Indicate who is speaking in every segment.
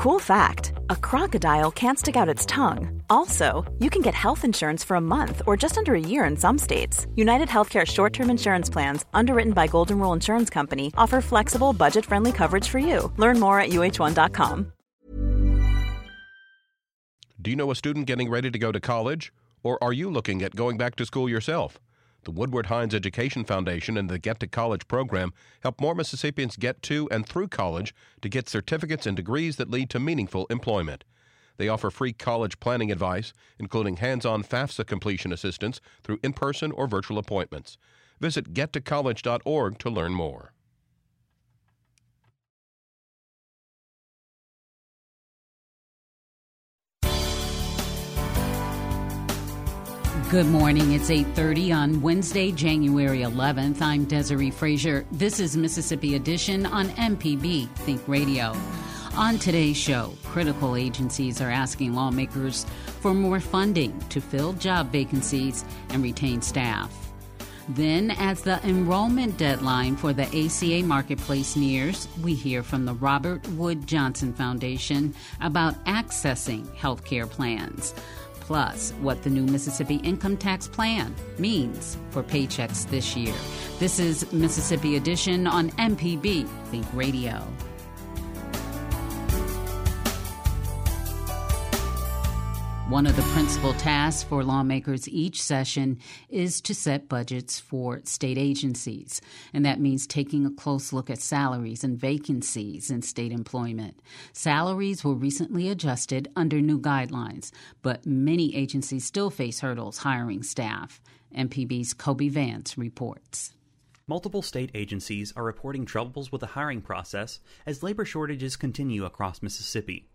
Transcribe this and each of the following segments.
Speaker 1: Cool fact a crocodile can't stick out its tongue. Also, you can get health insurance for a month or just under a year in some states. United Healthcare short term insurance plans, underwritten by Golden Rule Insurance Company, offer flexible, budget friendly coverage for you. Learn more at uhone.com.
Speaker 2: Do you know a student getting ready to go to college? Or are you looking at going back to school yourself? The Woodward Hines Education Foundation and the Get to College program help more Mississippians get to and through college to get certificates and degrees that lead to meaningful employment. They offer free college planning advice, including hands on FAFSA completion assistance through in person or virtual appointments. Visit gettocollege.org to learn more.
Speaker 3: Good morning. It's 8:30 on Wednesday, January 11th. I'm Desiree Frazier. This is Mississippi Edition on MPB Think Radio. On today's show, critical agencies are asking lawmakers for more funding to fill job vacancies and retain staff. Then, as the enrollment deadline for the ACA Marketplace nears, we hear from the Robert Wood Johnson Foundation about accessing health care plans plus what the new Mississippi income tax plan means for paychecks this year. This is Mississippi Edition on MPB Think Radio. One of the principal tasks for lawmakers each session is to set budgets for state agencies, and that means taking a close look at salaries and vacancies in state employment. Salaries were recently adjusted under new guidelines, but many agencies still face hurdles hiring staff. MPB's Kobee Vance reports.
Speaker 4: Multiple state agencies are reporting troubles with the hiring process as labor shortages continue across Mississippi.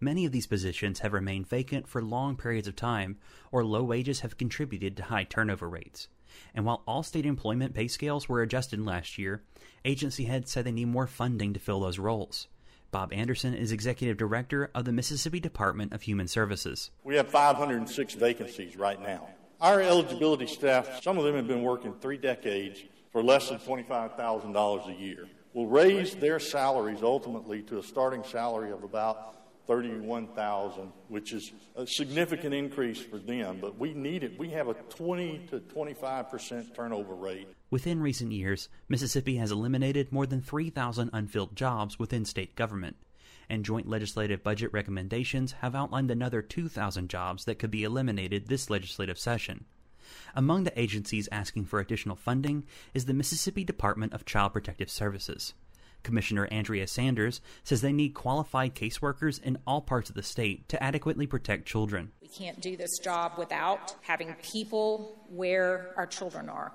Speaker 4: Many of these positions have remained vacant for long periods of time, or low wages have contributed to high turnover rates. And while all state employment pay scales were adjusted last year, agency heads said they need more funding to fill those roles. Bob Anderson is executive director of the Mississippi Department of Human Services.
Speaker 5: We have 506 vacancies right now. Our eligibility staff, some of them have been working three decades for less than $25,000 a year. Will raise their salaries ultimately to a starting salary of about 31,000, which is a significant increase for them, but we need it. We have a 20 to 25% turnover rate.
Speaker 4: Within recent years, Mississippi has eliminated more than 3,000 unfilled jobs within state government, and joint legislative budget recommendations have outlined another 2,000 jobs that could be eliminated this legislative session. Among the agencies asking for additional funding is the Mississippi Department of Child Protective Services. Commissioner Andrea Sanders says they need qualified caseworkers in all parts of the state to adequately protect children.
Speaker 6: We can't do this job without having people where our children are.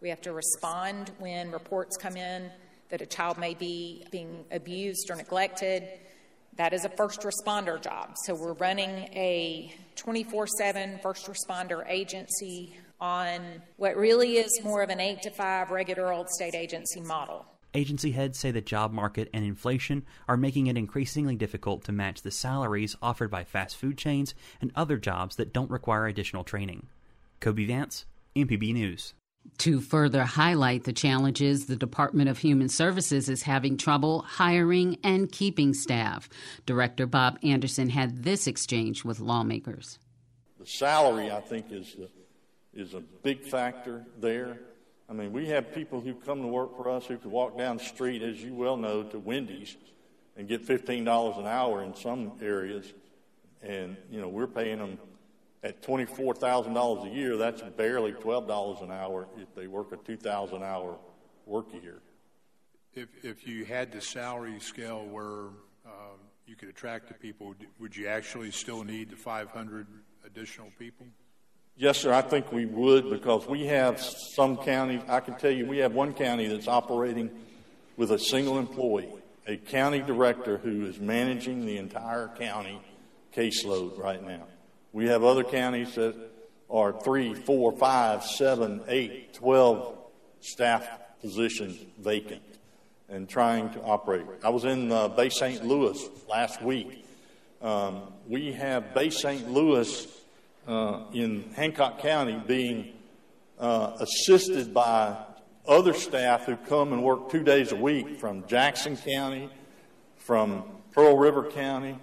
Speaker 6: We have to respond when reports come in that a child may be being abused or neglected. That is a first responder job. So we're running a 24 7 first responder agency on what really is more of an 8 to 5 regular old state agency model.
Speaker 4: Agency heads say the job market and inflation are making it increasingly difficult to match the salaries offered by fast food chains and other jobs that don't require additional training. Kobee Vance, MPB News.
Speaker 3: To further highlight the challenges, the Department of Human Services is having trouble hiring and keeping staff. Director Bob Anderson had this exchange with lawmakers.
Speaker 5: The salary, I think, is, is a big factor there. I mean, we have people who come to work for us who can walk down the street, as you well know, to Wendy's and get $15 an hour in some areas. And, you know, we're paying them at $24,000 a year. That's barely $12 an hour if they work a 2,000 hour work year.
Speaker 7: If, if you had the salary scale where um, you could attract the people, would you actually still need the 500 additional people?
Speaker 5: Yes, sir, I think we would because we have some counties, I can tell you, we have one county that's operating with a single employee, a county director who is managing the entire county caseload right now. We have other counties that are three, four, five, seven, eight, twelve staff positions vacant and trying to operate. I was in uh, Bay St. Louis last week. Um, we have Bay St. Louis uh, in Hancock County being uh, assisted by other staff who come and work two days a week from Jackson County, from Pearl River County,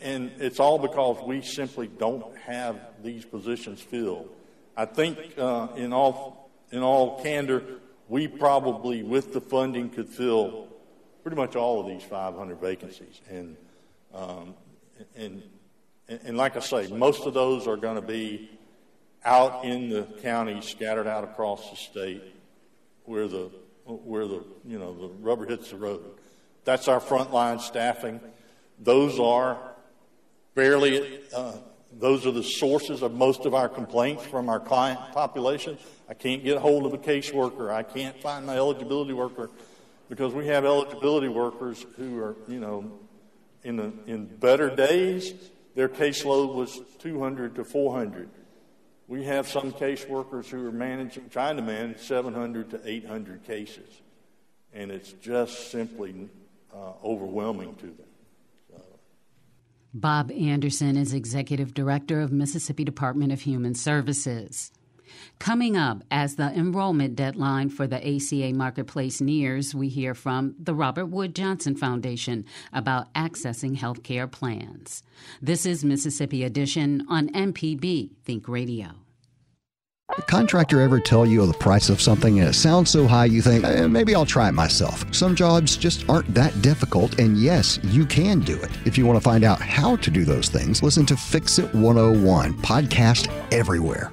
Speaker 5: and it's all because we simply don't have these positions filled. I think, uh, in all in all candor, we probably, with the funding, could fill pretty much all of these 500 vacancies. And um, and and like I say, most of those are going to be out in the counties, scattered out across the state, where the where the you know the rubber hits the road. That's our frontline staffing. Those are barely. Uh, those are the sources of most of our complaints from our client population. I can't get hold of a caseworker. I can't find my eligibility worker because we have eligibility workers who are, you know, in, the, in better days, their caseload was 200 to 400. We have some caseworkers who are managing, trying to manage 700 to 800 cases, and it's just simply uh, overwhelming to them.
Speaker 3: Bob Anderson is Executive Director of Mississippi Department of Human Services. Coming up, as the enrollment deadline for the ACA Marketplace nears, we hear from the Robert Wood Johnson Foundation about accessing health care plans. This is Mississippi Edition on MPB Think Radio.
Speaker 8: A contractor ever tell you the price of something and it sounds so high you think, eh, maybe I'll try it myself? Some jobs just aren't that difficult, and yes, you can do it. If you want to find out how to do those things, listen to Fix It 101, podcast everywhere.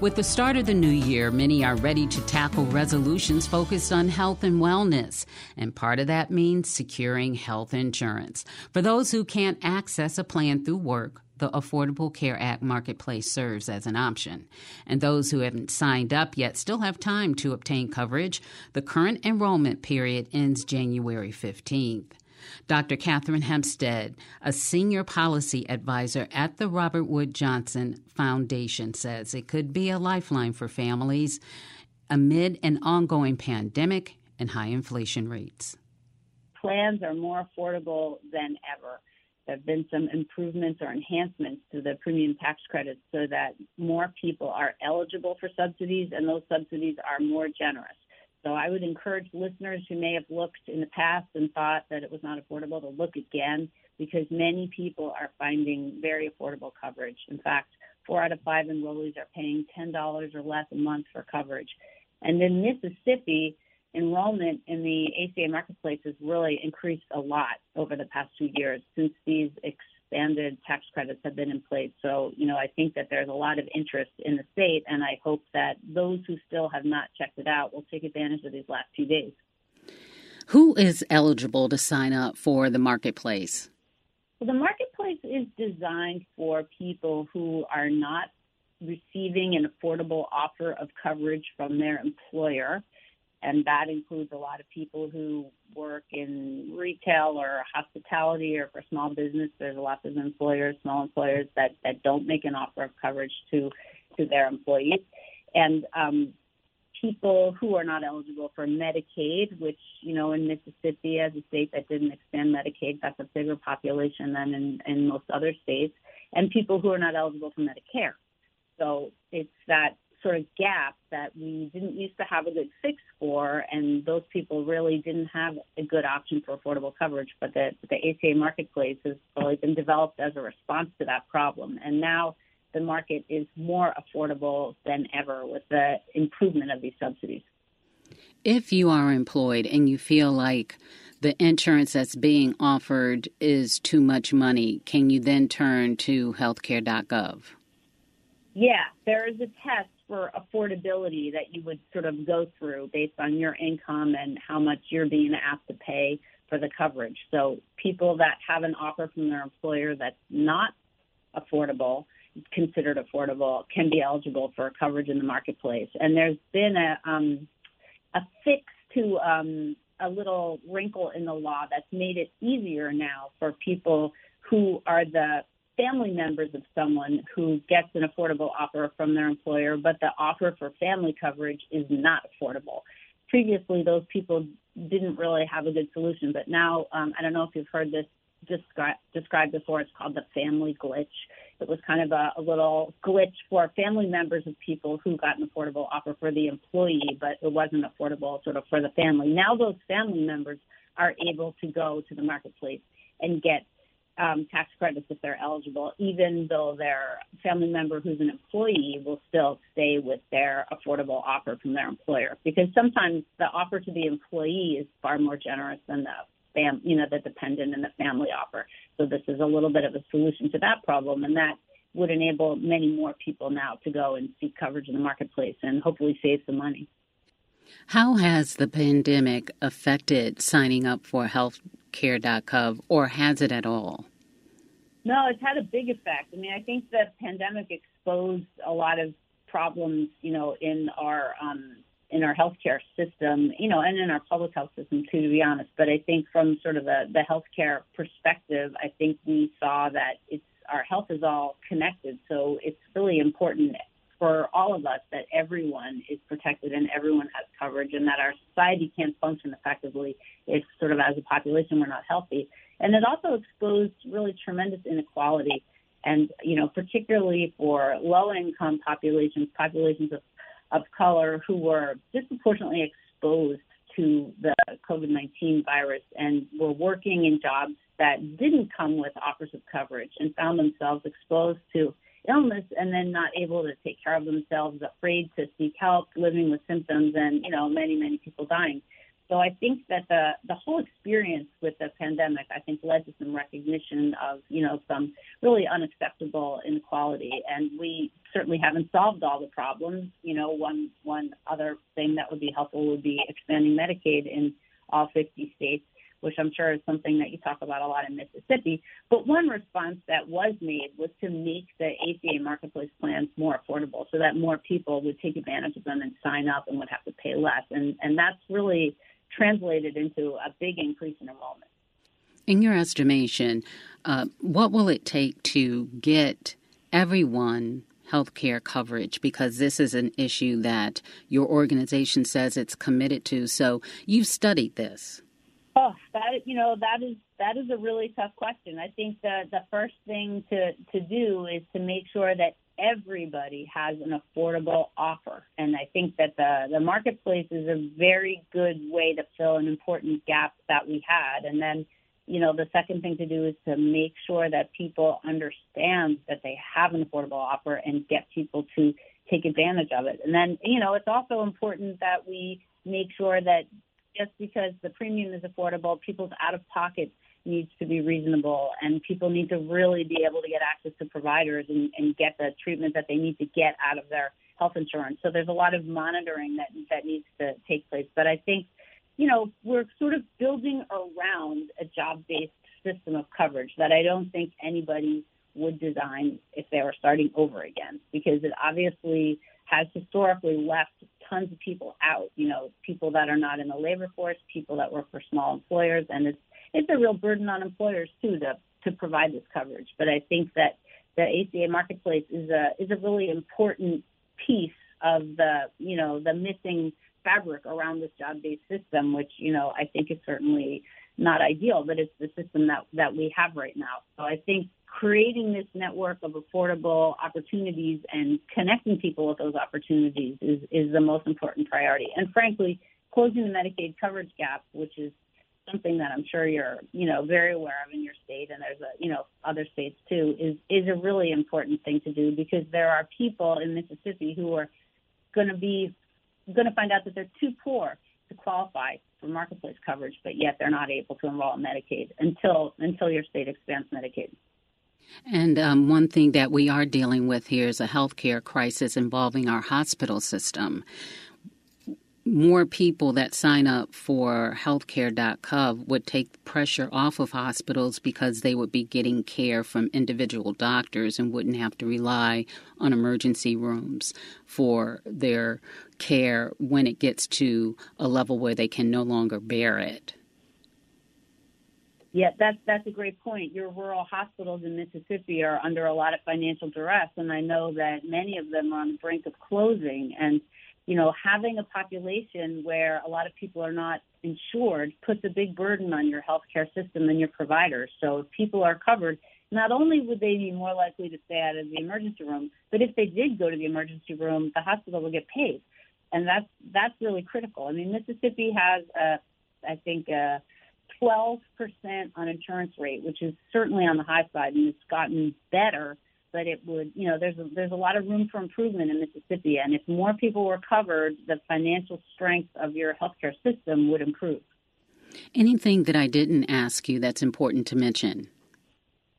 Speaker 3: With the start of the new year, many are ready to tackle resolutions focused on health and wellness. And part of that means securing health insurance. For those who can't access a plan through work, the Affordable Care Act Marketplace serves as an option. And those who haven't signed up yet still have time to obtain coverage. The current enrollment period ends January 15th. Dr. Katherine Hempstead, a senior policy advisor at the Robert Wood Johnson Foundation, says it could be a lifeline for families amid an ongoing pandemic and high inflation rates.
Speaker 9: Plans are more affordable than ever. There have been some improvements or enhancements to the premium tax credits so that more people are eligible for subsidies and those subsidies are more generous. So I would encourage listeners who may have looked in the past and thought that it was not affordable to look again because many people are finding very affordable coverage. In fact, four out of five enrollees are paying $10 or less a month for coverage. And in Mississippi, enrollment in the ACA marketplace has really increased a lot over the past two years since these expanded tax credits have been in place. So, you know, I think that there's a lot of interest in the state, and I hope that those who still have not checked it out will take advantage of these last few days.
Speaker 3: Who is eligible to sign up for the marketplace?
Speaker 9: Well, the marketplace is designed for people who are not receiving an affordable offer of coverage from their employer and that includes a lot of people who work in retail or hospitality or for small business. There's lots of employers, small employers that, that don't make an offer of coverage to to their employees, and um, people who are not eligible for Medicaid, which you know in Mississippi as a state that didn't expand Medicaid, that's a bigger population than in, in most other states, and people who are not eligible for Medicare. So it's that sort of gap that we didn't used to have a good fix for, and those people really didn't have a good option for affordable coverage. But the, the ACA marketplace has really been developed as a response to that problem, and now the market is more affordable than ever with the improvement of these subsidies.
Speaker 3: If you are employed and you feel like the insurance that's being offered is too much money, can you then turn to healthcare.gov?
Speaker 9: Yeah, there is a test for affordability that you would sort of go through based on your income and how much you're being asked to pay for the coverage. So people that have an offer from their employer that's not affordable, considered affordable, can be eligible for coverage in the marketplace. And there's been a um, a fix to um, a little wrinkle in the law that's made it easier now for people who are the family members of someone who gets an affordable offer from their employer, but the offer for family coverage is not affordable. Previously, those people didn't really have a good solution, but now um, I don't know if you've heard this descri- described before. It's called the family glitch. It was kind of a, a little glitch for family members of people who got an affordable offer for the employee, but it wasn't affordable sort of for the family. Now those family members are able to go to the marketplace and get um, tax credits if they're eligible, even though their family member who's an employee will still stay with their affordable offer from their employer. Because sometimes the offer to the employee is far more generous than the fam, you know, the dependent and the family offer. So this is a little bit of a solution to that problem, and that would enable many more people now to go and seek coverage in the marketplace and hopefully save some money.
Speaker 3: How has the pandemic affected signing up for healthcare.gov or has it at all?
Speaker 9: No, it's had a big effect. I mean, I think the pandemic exposed a lot of problems, you know, in our um, in our healthcare system, you know, and in our public health system too, to be honest. But I think from sort of the, the healthcare perspective, I think we saw that it's our health is all connected. So it's really important for all of us that everyone is protected and everyone has coverage and that our society can't function effectively if sort of as a population we're not healthy. And it also exposed really tremendous inequality and, you know, particularly for low income populations, populations of of color who were disproportionately exposed to the COVID 19 virus and were working in jobs that didn't come with offers of coverage and found themselves exposed to illness and then not able to take care of themselves, afraid to seek help, living with symptoms, and, you know, many, many people dying. So I think that the the whole experience with the pandemic, I think, led to some recognition of you know some really unacceptable inequality, and we certainly haven't solved all the problems. You know, one one other thing that would be helpful would be expanding Medicaid in all 50 states, which I'm sure is something that you talk about a lot in Mississippi. But one response that was made was to make the ACA marketplace plans more affordable, so that more people would take advantage of them and sign up and would have to pay less, and and that's really translated into a big increase in enrollment.
Speaker 3: In your estimation, uh, what will it take to get everyone health care coverage? Because this is an issue that your organization says it's committed to. So you've studied this.
Speaker 9: Oh, that you know that is that is a really tough question. I think the the first thing to to do is to make sure that everybody has an affordable offer. And I think that the, the marketplace is a very good way to fill an important gap that we had. And then, you know, the second thing to do is to make sure that people understand that they have an affordable offer and get people to take advantage of it. And then, you know, it's also important that we make sure that just because the premium is affordable, people's out of pocket needs to be reasonable and people need to really be able to get access to providers and, and get the treatment that they need to get out of their health insurance. So there's a lot of monitoring that that needs to take place. But I think, you know, we're sort of building around a job-based system of coverage that I don't think anybody would design if they were starting over again because it obviously has historically left tons of people out, you know, people that are not in the labor force, people that work for small employers, and it's it's a real burden on employers too to to provide this coverage. But I think that the ACA marketplace is a is a really important piece of the you know the missing fabric around this job-based system, which you know I think is certainly not ideal, but it's the system that that we have right now. So I think creating this network of affordable opportunities and connecting people with those opportunities is is the most important priority. And frankly, closing the Medicaid coverage gap, which is something that I'm sure you're, you know, very aware of in your state, and there's a, you know, other states too, is is a really important thing to do because there are people in Mississippi who are going to be going to find out that they're too poor to qualify for marketplace coverage, but yet they're not able to enroll in Medicaid until until your state expands Medicaid.
Speaker 3: And um, one thing that we are dealing with here is a healthcare crisis involving our hospital system more people that sign up for healthcare.gov would take pressure off of hospitals because they would be getting care from individual doctors and wouldn't have to rely on emergency rooms for their care when it gets to a level where they can no longer bear it.
Speaker 9: Yeah, that's that's a great point. Your rural hospitals in Mississippi are under a lot of financial duress, and I know that many of them are on the brink of closing. And you know, having a population where a lot of people are not insured puts a big burden on your healthcare system and your providers. So if people are covered, not only would they be more likely to stay out of the emergency room, but if they did go to the emergency room, the hospital will get paid, and that's that's really critical. I mean, Mississippi has a, I think, a 12% uninsurance rate, which is certainly on the high side, and it's gotten better. But it would, you know, there's a, there's a lot of room for improvement in Mississippi, and if more people were covered, the financial strength of your healthcare system would improve.
Speaker 3: Anything that I didn't ask you that's important to mention?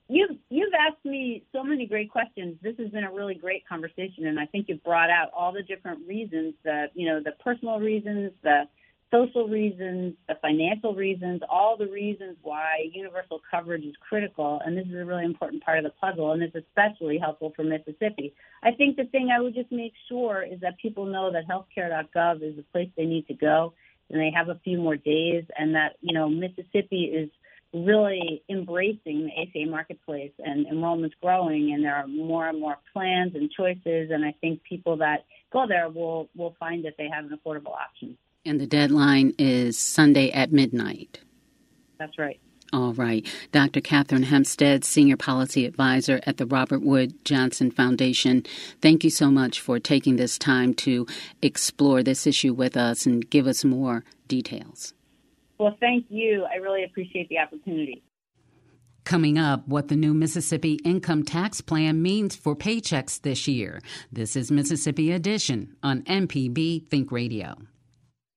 Speaker 9: You've you've asked me so many great questions. This has been a really great conversation, and I think you've brought out all the different reasons that you know the personal reasons, the social reasons, the financial reasons, all the reasons why universal coverage is critical. And this is a really important part of the puzzle, and it's especially helpful for Mississippi. I think the thing I would just make sure is that people know that healthcare.gov is the place they need to go, and they have a few more days, and that you know Mississippi is really embracing the ACA marketplace and enrollment's growing and there are more and more plans and choices and I think people that go there will will find that they have an affordable option.
Speaker 3: And the deadline is Sunday at midnight.
Speaker 9: That's right.
Speaker 3: All right. Dr. Katherine Hempstead, Senior Policy Advisor at the Robert Wood Johnson Foundation, thank you so much for taking this time to explore this issue with us and give us more details.
Speaker 9: Well, thank you. I really appreciate the opportunity.
Speaker 3: Coming up, what the new Mississippi income tax plan means for paychecks this year. This is Mississippi Edition on MPB Think Radio.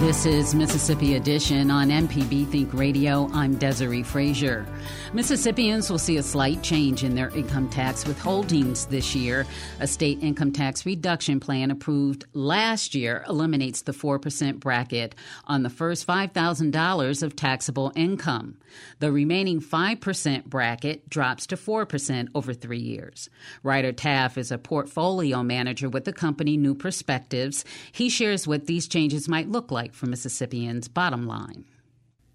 Speaker 3: This is Mississippi Edition on MPB Think Radio. I'm Desiree Frazier. Mississippians will see a slight change in their income tax withholdings this year. A state income tax reduction plan approved last year eliminates the 4% bracket on the first $5,000 of taxable income. The remaining 5% bracket drops to 4% over three years. Ryder Taff is a portfolio manager with the company New Perspectives. He shares what these changes might look like for Mississippians' bottom line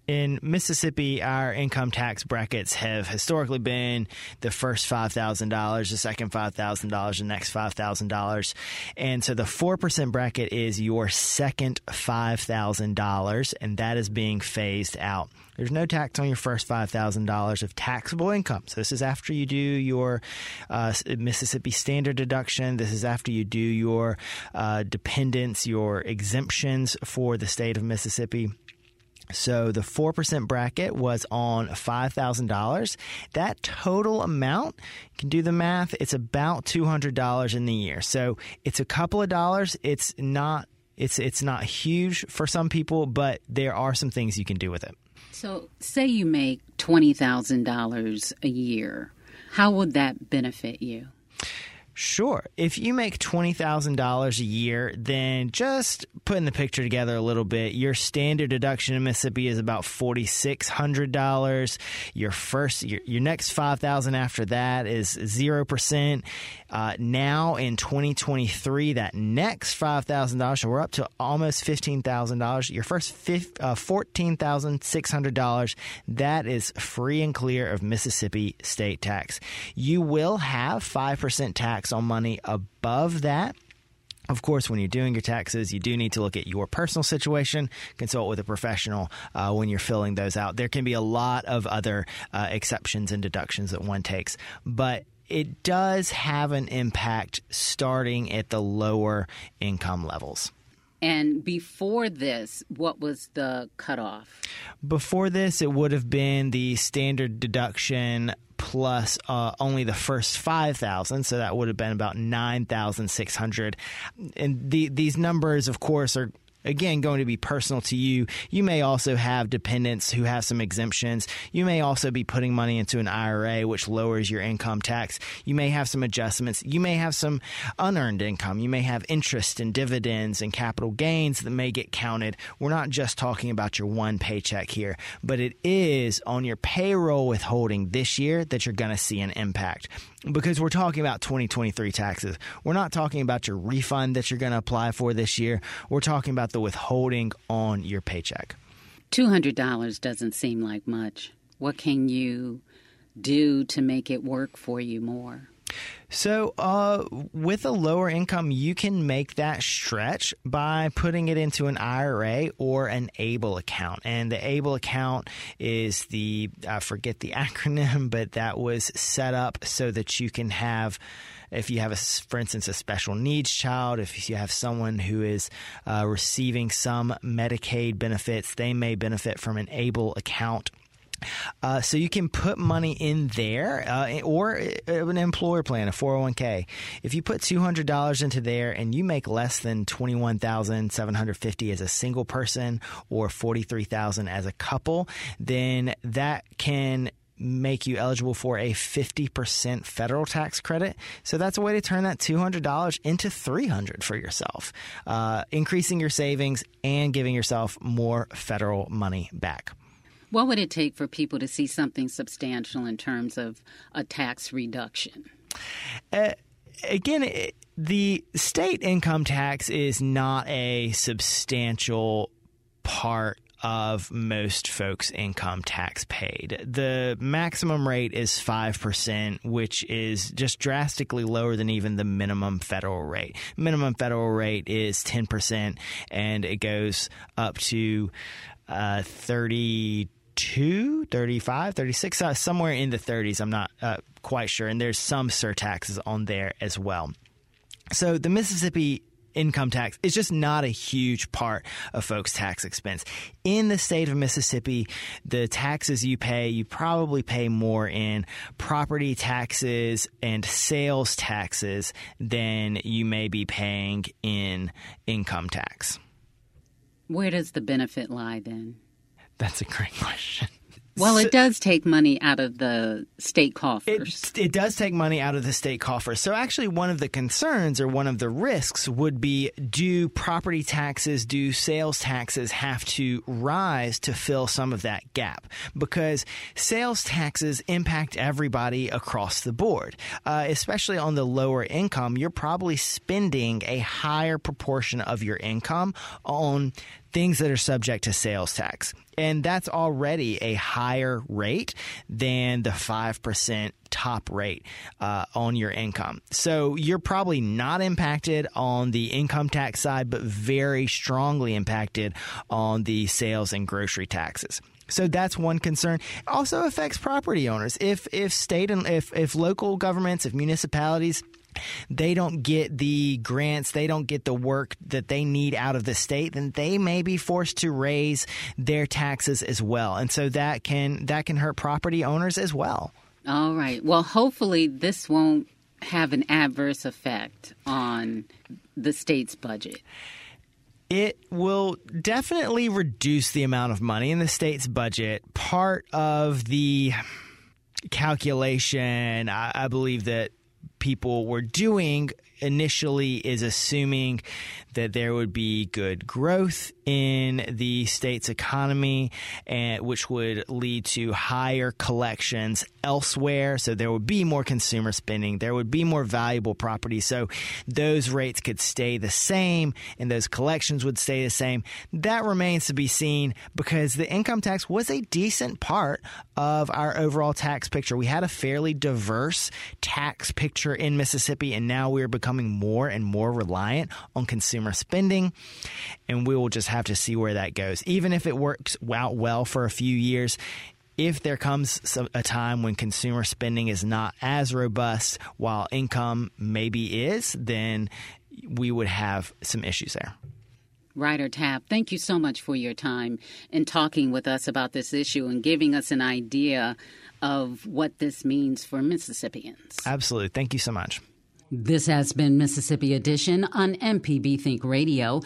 Speaker 10: in Mississippi, our income tax brackets have historically been the first $5,000, the second $5,000, the next $5,000. And so the 4% bracket is your second $5,000, and that is being phased out. There's no tax on your first $5,000 of taxable income. So, this is after you do your uh, Mississippi standard deduction. This is after you do your uh, dependents, your exemptions for the state of Mississippi. So the 4% bracket was on $5,000. That total amount, you can do the math, it's about $200 in the year. So it's a couple of dollars. It's not it's it's not huge for some people, but there are some things you can do with it.
Speaker 3: So, say you make $20,000 a year. How would that benefit you?
Speaker 10: Sure. If you make $20,000 a year, then just putting the picture together a little bit, your standard deduction in Mississippi is about $4,600. Your first, your, your next 5000 after that is 0%. Uh, now in 2023, that next $5,000, so we're up to almost $15,000. Your first uh, $14,600, that is free and clear of Mississippi state tax. You will have 5% tax on money above that. Of course, when you're doing your taxes, you do need to look at your personal situation, consult with a professional uh, when you're filling those out. There can be a lot of other uh, exceptions and deductions that one takes, but it does have an impact starting at the lower income levels.
Speaker 3: And before this, what was the cutoff?
Speaker 10: Before this, it would have been the standard deduction plus uh, only the first 5,000. So that would have been about 9,600. And the, these numbers, of course, are again going to be personal to you. You may also have dependents who have some exemptions. You may also be putting money into an IRA, which lowers your income tax. You may have some adjustments. You may have some unearned income. You may have interest and dividends and capital gains that may get counted. We're not just talking about your one paycheck here, but it is on your payroll withholding this year that you're going to see an impact because we're talking about 2023 taxes. We're not talking about your refund that you're going to apply for this year. We're talking about the withholding on your paycheck.
Speaker 3: $200 doesn't seem like much. What can you do to make it work for you more?
Speaker 10: So, uh, with a lower income, you can make that stretch by putting it into an IRA or an ABLE account. And the ABLE account is the, I forget the acronym, but that was set up so that you can have if you have a, for instance, a special needs child, if you have someone who is uh, receiving some Medicaid benefits, they may benefit from an ABLE account. Uh, so you can put money in there uh, or uh, an employer plan, a 401k. If you put $200 into there and you make less than 21750 as a single person or 43000 as a couple, then that can make you eligible for a 50% federal tax credit. So that's a way to turn that $200 into $300 for yourself, uh, increasing your savings and giving yourself more federal money back.
Speaker 3: What would it take for people to see something substantial in terms of a tax reduction?
Speaker 10: Uh, again, it, the state income tax is not a substantial part of most folks' income tax paid. The maximum rate is 5%, which is just drastically lower than even the minimum federal rate. Minimum federal rate is 10%, and it goes up to uh, 30 32, 35, 36, uh, somewhere in the 30s. I'm not uh, quite sure. And there's some surtaxes on there as well. So the Mississippi income tax is just not a huge part of folks' tax expense. In the state of Mississippi, the taxes you pay, you probably pay more in property taxes and sales taxes than you may be paying in income tax.
Speaker 3: Where does the benefit lie then?
Speaker 10: That's a great question.
Speaker 3: Well, it does take money out of the state coffers.
Speaker 10: It, it, does take money out of the state coffers. So, actually, one of the concerns or one of the risks would be do property taxes, do sales taxes have to rise to fill some of that gap? Because sales taxes impact everybody across the board, uh, especially on the lower income. You're probably spending a higher proportion of your income on things that are subject to sales tax. And that's already a higher rate than the 5% top rate uh, on your income. So you're probably not impacted on the income tax side, but very strongly impacted on the sales and grocery taxes. So that's one concern. It also affects property owners. If if state and if if local governments, if municipalities they don't get the grants, they don't get the work that they need out of the state, then they may be forced to raise their taxes as well. And so that can that can hurt property owners as well.
Speaker 3: All right. Well, hopefully this won't have an adverse effect on the state's budget.
Speaker 10: It will definitely reduce the amount of money in the state's budget. Part of the calculation, I, I believe that people were doing initially is assuming that there would be good growth in the state's economy, and which would lead to higher collections elsewhere. So there would be more consumer spending. There would be more valuable property. So those rates could stay the same, and those collections would stay the same. That remains to be seen because the income tax was a decent part of our overall tax picture. We had a fairly diverse tax picture in Mississippi, and now we're becoming more and more reliant on consumer spending. And we will just have to see where that goes. Even if it works out well for a few years, if there comes a time when consumer spending is not as robust while income maybe is, then we would have some issues there.
Speaker 3: Ryder Taff, thank you so much for your time in talking with us about this issue and giving us an idea of what this means for Mississippians.
Speaker 10: Absolutely. Thank you so much.
Speaker 3: This has been Mississippi Edition on MPB Think Radio.